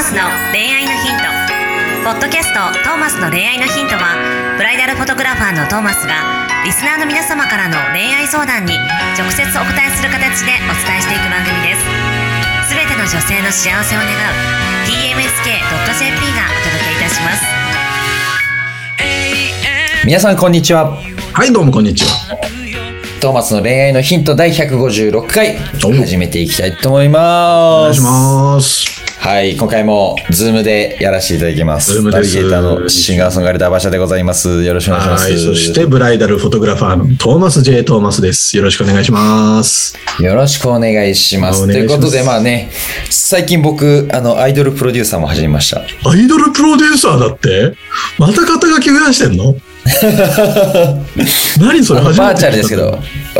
マスの恋愛のヒント」ポッドキャスト「トーマスの恋愛のヒントは」ブライダルフォトグラファーのトーマスがリスナーの皆様からの恋愛相談に直接お答えする形でお伝えしていく番組です。すべての女性の幸せを願う tmsk.jp がお届けいたします。皆さんこんにちは。はい、どうもこんにちは。トーマスの恋愛のヒント第156回お。始めていきたいと思いおます。願いします。はい今回もズームでやらせていただきます。ズームです。ナビゲーターのシンガーソングライター馬車でございます。よろしくお願いします。はい、そしてブライダルフォトグラファーのトーマス J. トーマスです。よろしくお願いします。よろしくお願いします。ということでまあね最近僕あのアイドルプロデューサーも始めました。アイドルプロデューサーだって？また肩書き増やしてんの？何それ？初めてバーチャルですけど。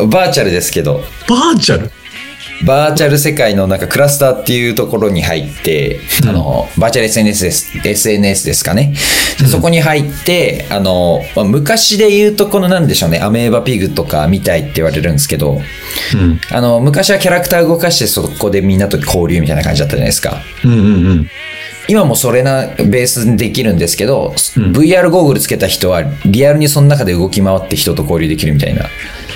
バーチャルですけど。バーチャル？バーチャル世界のなんかクラスターっていうところに入って、あの、バーチャル SNS です、SNS ですかね。でそこに入って、あの、まあ昔で言うとこのなんでしょうね、アメーバピグとかみたいって言われるんですけど、うん。あの、昔はキャラクター動かしてそこでみんなと交流みたいな感じだったじゃないですか。うんうんうん。今もそれなベースにできるんですけど、うん VR ゴーグルつけた人はリアルにその中で動き回って人と交流できるみたいな。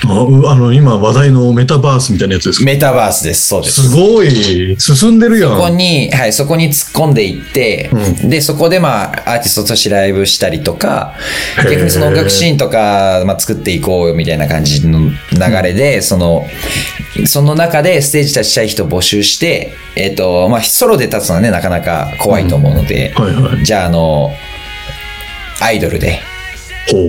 あの、今話題のメタバースみたいなやつですか？メタバースです、そうです。すごい、進んでるやそこん。に、はい、そこに突っ込んでいって、うで、そこでまあ、アーティストとしてライブしたりとか、逆にその音楽シーンとか、まあ、作っていこうよみたいな感じの流れで、その、その中でステージ立ちたい人を募集して、えっ、と、まあ、ソロで立つのはね、なかなか怖いと思うので、はいはい。じゃあ、あの、アイドルで。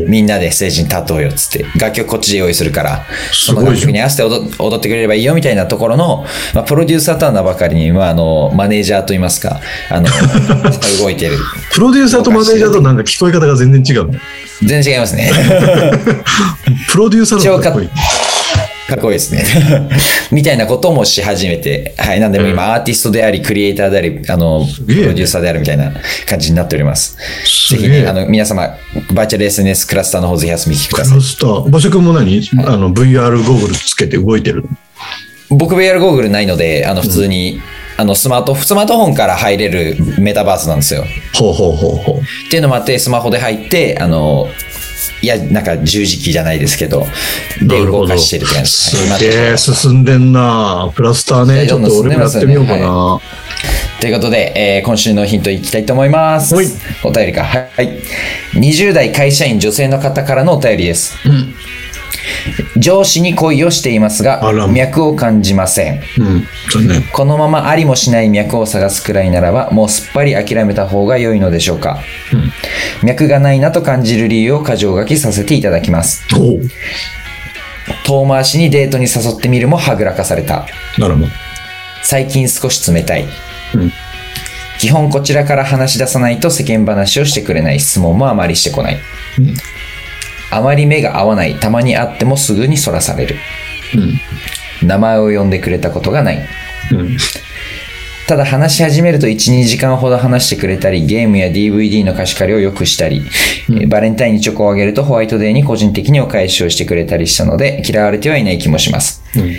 みんなでステージに立とうよっつって、楽曲こっちで用意するから、その楽曲に合わせて踊踊ってくれればいいよみたいなところの、まあ、プロデューサーとは名ばかりに、まあ、あの、マネージャーといいますか、あの、動いてる。プロデューサーとマネージャーとなんか聞こえ方が全然違うね。全然違いますね。プロデューサーの方がかっこいい。かっこいいですね。みたいなこともし始めて、はい。なんでも今、アーティストであり、クリエイターであり、あの、プロデューサーであるみたいな感じになっております。ぜひね、あの、皆様、バーチャル SNS クラスターの方ぜひ遊びに来てくださいクラ。スター。馬車君も何、あの ?VR ゴーグルつけて動いてるの？僕 VR ゴーグルないので、あの、普通に、あの、スマート、スマートフォンから入れるメタバースなんですよ。ほうほうほうほう。っていうのもあって、スマホで入って、あの、いや、なんか十字キーじゃないですけど、で動かしてる感じです。げえ進んでんなクラスターね。ちょっと俺もやってみようかな。ということで、えー今週のヒントいきたいと思います。はいお便りか。はい。20代会社員女性の方からのお便りです。上司に恋をしていますが脈を感じません。うん。残念。このままありもしない脈を探すくらいならば、もうすっぱり諦めた方が良いのでしょうか。脈がないなと感じる理由を箇条書きさせていただきます。遠回しにデートに誘ってみるもはぐらかされた。最近少し冷たい。うん基本こちらから話し出さないと世間話をしてくれない質問もあまりしてこない。うんあまり目が合わない。たまに会ってもすぐにそらされる。うん。名前を呼んでくれたことがない。うん。ただ話し始めると1、2時間ほど話してくれたり、ゲームや DVD の貸し借りをよくしたり、えーバレンタインにチョコをあげるとホワイトデーに個人的にお返しをしてくれたりしたので、嫌われてはいない気もします。うん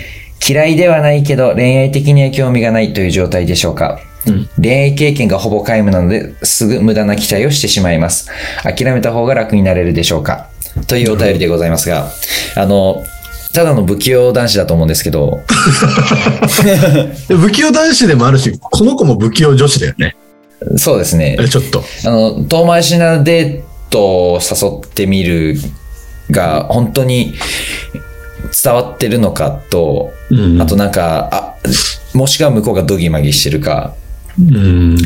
嫌いではないけど恋愛的には興味がないという状態でしょうか。うん恋愛経験がほぼ皆無なのですぐ無駄な期待をしてしまいます。諦めた方が楽になれるでしょうか。というお便りでございますが、あの、ただの不器用男子だと思うんですけど、で 不器用男子でもあるし、この子も不器用女子だよね。そうですね。えちょっと。あの、遠回しなデートを誘ってみるが、本当に伝わってるのかと、うんあとなんか、あ、もしくは向こうがドギマギしてるか、うん。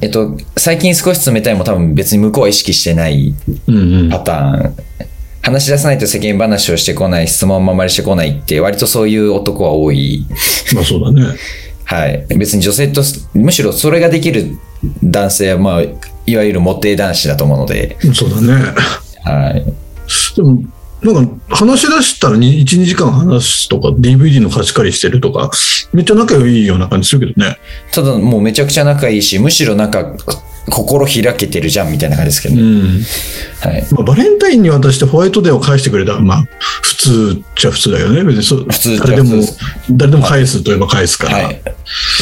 えっと、最近少し冷たいも多分別に向こうは意識してないうんうん。パターン。話し出さないと世間話をしてこない、質問もあまりしてこないって、割とそういう男は多い。まあそうだね。はい。別に女性と、むしろそれができる男性は、まあ、いわゆるモテ男子だと思うので、そうだね。はい。でも、なんか話し出したら1、2時間話すとか、DVD の貸し借りしてるとか、めっちゃ仲良いような感じするけどね。ただもうめちゃくちゃ仲いいし、むしろなんか、心開けてるじゃんみたいな感じですけど、うん。はい。まあ、バレンタインに渡してホワイトデーを返してくれたら、まあ、普通っちゃ普通だよね。別にそ普通誰でも誰でも返すといえば返すから。はい。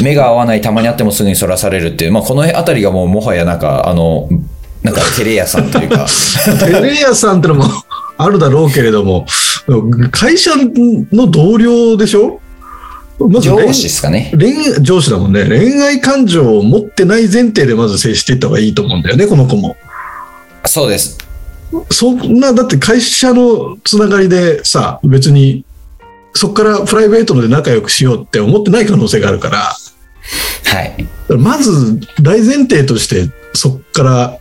目が合わない、たまに会ってもすぐにそらされるっていう、まあ、この辺りがもうもはやなんか、あの、なんかテレ屋さんというか、テレ屋さんってのもあるだろうけれども、会社の同僚でしょ？まず恋上司ですかね。恋上司だもんね。恋愛感情を持ってない前提でまず接していった方がいいと思うんだよね、この子も。そうです。そんな、だって会社のつながりでさ、別に、そこからプライベートで仲良くしようって思ってない可能性があるから、はい。まず大前提として、そこから、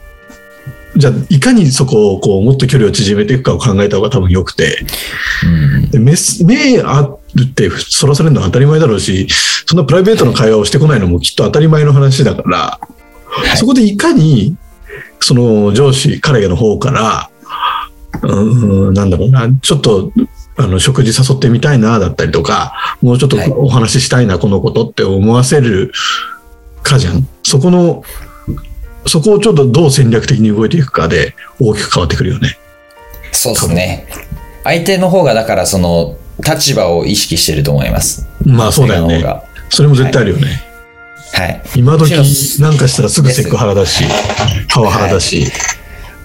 じゃあ、いかにそこをこうもっと距離を縮めていくかを考えた方が多分良くて、うん。で目す目あるってそらされるのは当たり前だろうし、そんなプライベートの会話をしてこないのもきっと当たり前の話だから、いそこでいかに、その上司、彼の方から、うーん、なんだろうな、ちょっと、あの、食事誘ってみたいな、だったりとか、もうちょっとはいお話ししたいな、このことって思わせるかじゃん。そこの、そこをちょっとどう戦略的に動いていくかで大きく変わってくるよね。そうですね。相手の方が、だから、その、立場を意識してると思います。まあそうだよね。それも絶対あるよね。はい。今時なんかしたらすぐセクハラだし、パワハラだし。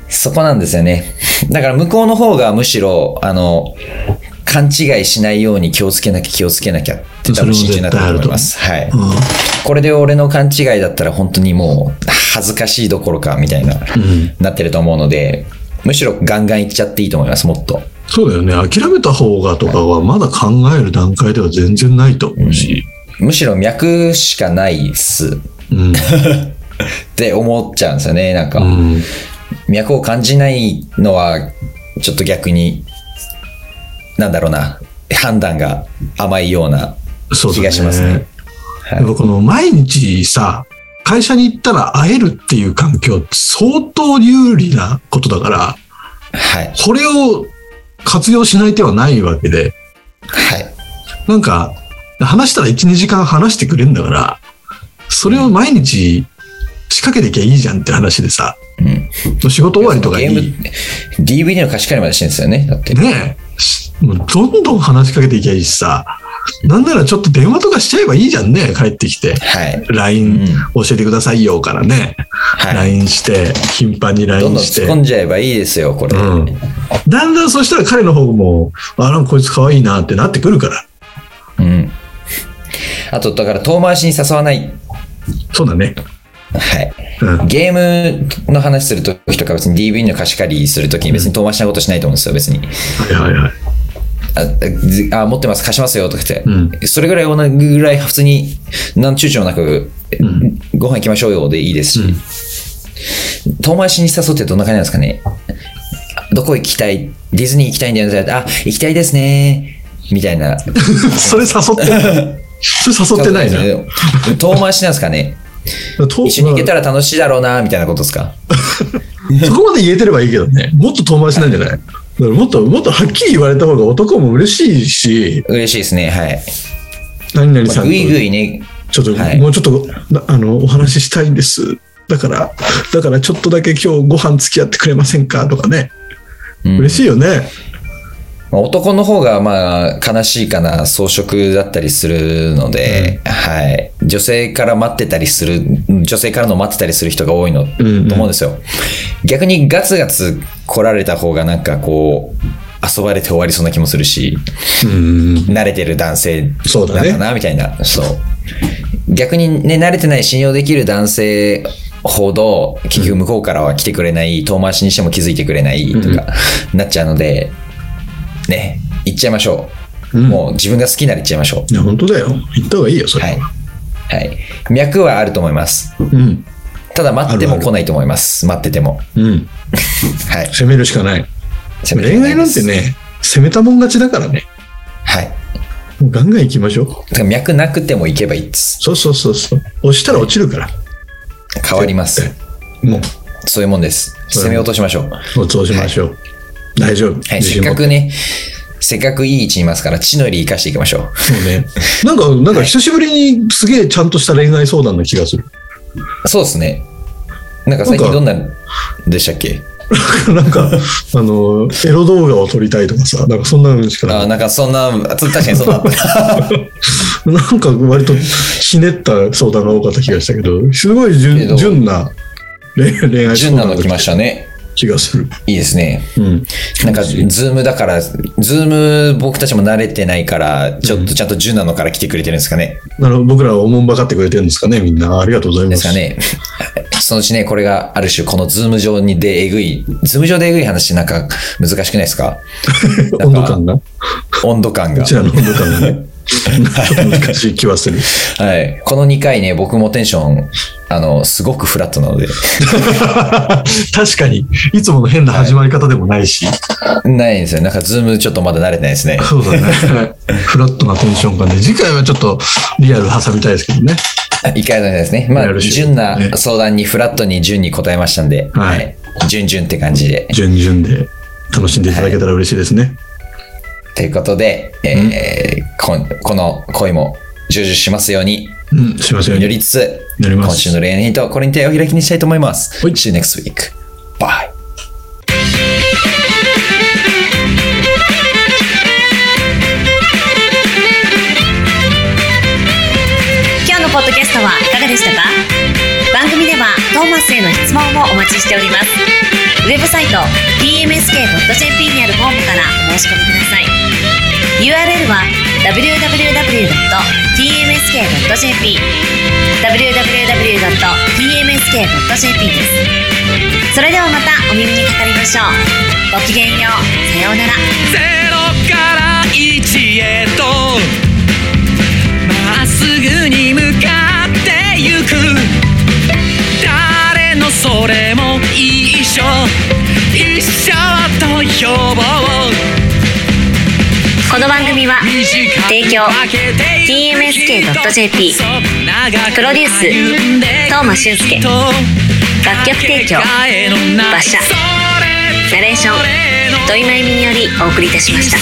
そこなんですよね。だから向こうの方がむしろ、あの、勘違いしないように気をつけなきゃ気をつけなきゃって多分真剣になと思います。はい。うこれで俺の勘違いだったら本当にもう恥ずかしいどころかみたいな、ん。うん。なってると思うので、むしろガンガンいっちゃっていいと思います、もっと。そうだよね。諦めた方がとかはまだ考える段階では全然ないと思うし。むしろ脈しかないっすうん。って思っちゃうんですよね。なんか、うん。脈を感じないのは、ちょっと逆に、なんだろうな、判断が甘いような。気がしますね。はいこの毎日さ、会社に行ったら会えるっていう環境相当有利なことだから、はい。これを活用しない手はないわけで、はい。なんか、話したら1、2時間話してくれるんだから、それを毎日仕掛けていきゃいいじゃんって話でさ、うん。仕事終わりとかに、DVD の貸し借りまでしてるんですよね。だって。ねえ、しもうどんどん話しかけていきゃいいしさ、なんならちょっと電話とかしちゃえばいいじゃんね、帰ってきて。はい。LINE 教えてくださいよからね、はい。LINE して、頻繁にどん LINE どんして。突っ込んじゃえばいいですよ、これ。うんだんだんそしたら彼の方も、あ、なんかこいつ可愛いなってなってくるから。うん。あと、だから遠回しに誘わない。そうだね。はい。うん。ゲームの話するときとか別に DVD の貸し借りするときに別に遠回しなことしないと思うんですよ、別に。はいはいはい。あ、あ持ってます、貸しますよとか言って。うんそれぐらい同じぐらい普通に何躊躇なく、んご飯行きましょうよでいいですし。遠回しに誘ってどんな感じなんですかね。どこ行きたい？ディズニー行きたいんだよね。あ、行きたいですね。みたいな。それ誘ってない。それ誘ってないな。遠回しなんですかね。と一緒に行けたら楽しいだろうな、みたいなことですか？そこまで言えてればいいけどね。もっと遠回しなんじゃない？もっと、もっとはっきり言われた方が男も嬉しいし、嬉しいですね。はい。何々さんとまあぐいぐいね、ちょっと、はいもうちょっと、なあの、お話ししたいんです。だから、だからちょっとだけ今日ご飯付き合ってくれませんかとかね。うん嬉しいよね。まあ男の方がまあ悲しいかな装飾だったりするので、はい、女性から待ってたりする女性からの待ってたりする人が多いの、うんうん。と思うんですよ。逆にガツガツ来られた方がなんかこう遊ばれて終わりそうな気もするしうん。慣れてる男性そうだねなんかなみたいな。そう逆にね慣れてない信用できる男性ほど結局向こうからは来てくれない、遠回しにしても気づいてくれないとかなっちゃうので、ね行っちゃいましょう、うんもう自分が好きなら行っちゃいましょいや、本当だよ。言った方がいいよ、それは。い、はい、脈はあると思いますうん。ただ待っても来ないと思います待っててもうん。はい攻めるしかない。恋愛なんてね、攻めたもん勝ちだからね。はいもうガンガン行きましょう。だから脈なくても行けばいいですそうそうそうそう。押したら落ちるから。変わりますもう、そういうもんですそう攻め落としましょう落としましょう。大丈夫。はい、せっかくね、せっかくいい位置にいますから、地の利生かしていきましょう。そうね。なんか、なんか久しぶりにすげえちゃんとした恋愛相談な気がする。そうですね。なんか最近どんなんでしたっけ？なんか、あの、エロ動画を撮りたいとかさ、なんかそんなのしかなあなんかそんな、確かにそんなあった。なんか割とひねった相談が多かった気がしたけど、すごいけ純ど純な恋恋愛純なの来ましたね。気がする。いいですね。うん。なんか、ズームだから、ズーム僕たちも慣れてないから、ちょっとちゃんと純なのから来てくれてるんですかね。なるほど僕らをおもんばかってくれてるんですかね、みんな。ありがとうございますす。でかね。そのうちね、これがある種、このズーム上にでえぐい、ズーム上でえぐい話なんか難しくないですか？温度感が？温度感がこ。ちらの温度感がね。難しい気はする。はい。この2回ね、僕もテンション、あの、すごくフラットなので、確かに、いつもの変な始まり方でもないし。ないんですよ。なんか、ズームちょっとまだ慣れてないですね。そうだね。フラットなテンション感で、次回はちょっとリアル挟みたいですけどね。一回のですね。まあ、純な相談にフラットに順に答えましたんで、はいはい。順々って感じで。順々で楽しんでいただけたら嬉しいですね。ということで、えーこんこの恋も成就しますように、うん、しませんように。祈りつつ、祈ります今週の恋愛ヒント、これに手を開きにしたいと思います。はい See you next week. Bye. 今日のポッドキャストはいかがでしたか？番組ではトーマスへの質問もお待ちしておりますウェブサイト tmsk.jp にあるフォームからお申し込みください URL は www.tmsk.jp www.tmsk.jp です。それではまたお耳にかかりましょう。ごきげんよう。さようなら。ゼロから一へとまっすぐに向かってゆく。誰のそれも一緒。一緒と呼ぼう。この番組は提供 TMSK.jp プロデュース東間俊介楽曲提供馬車ナレーション土井真由美によりお送りいたしました。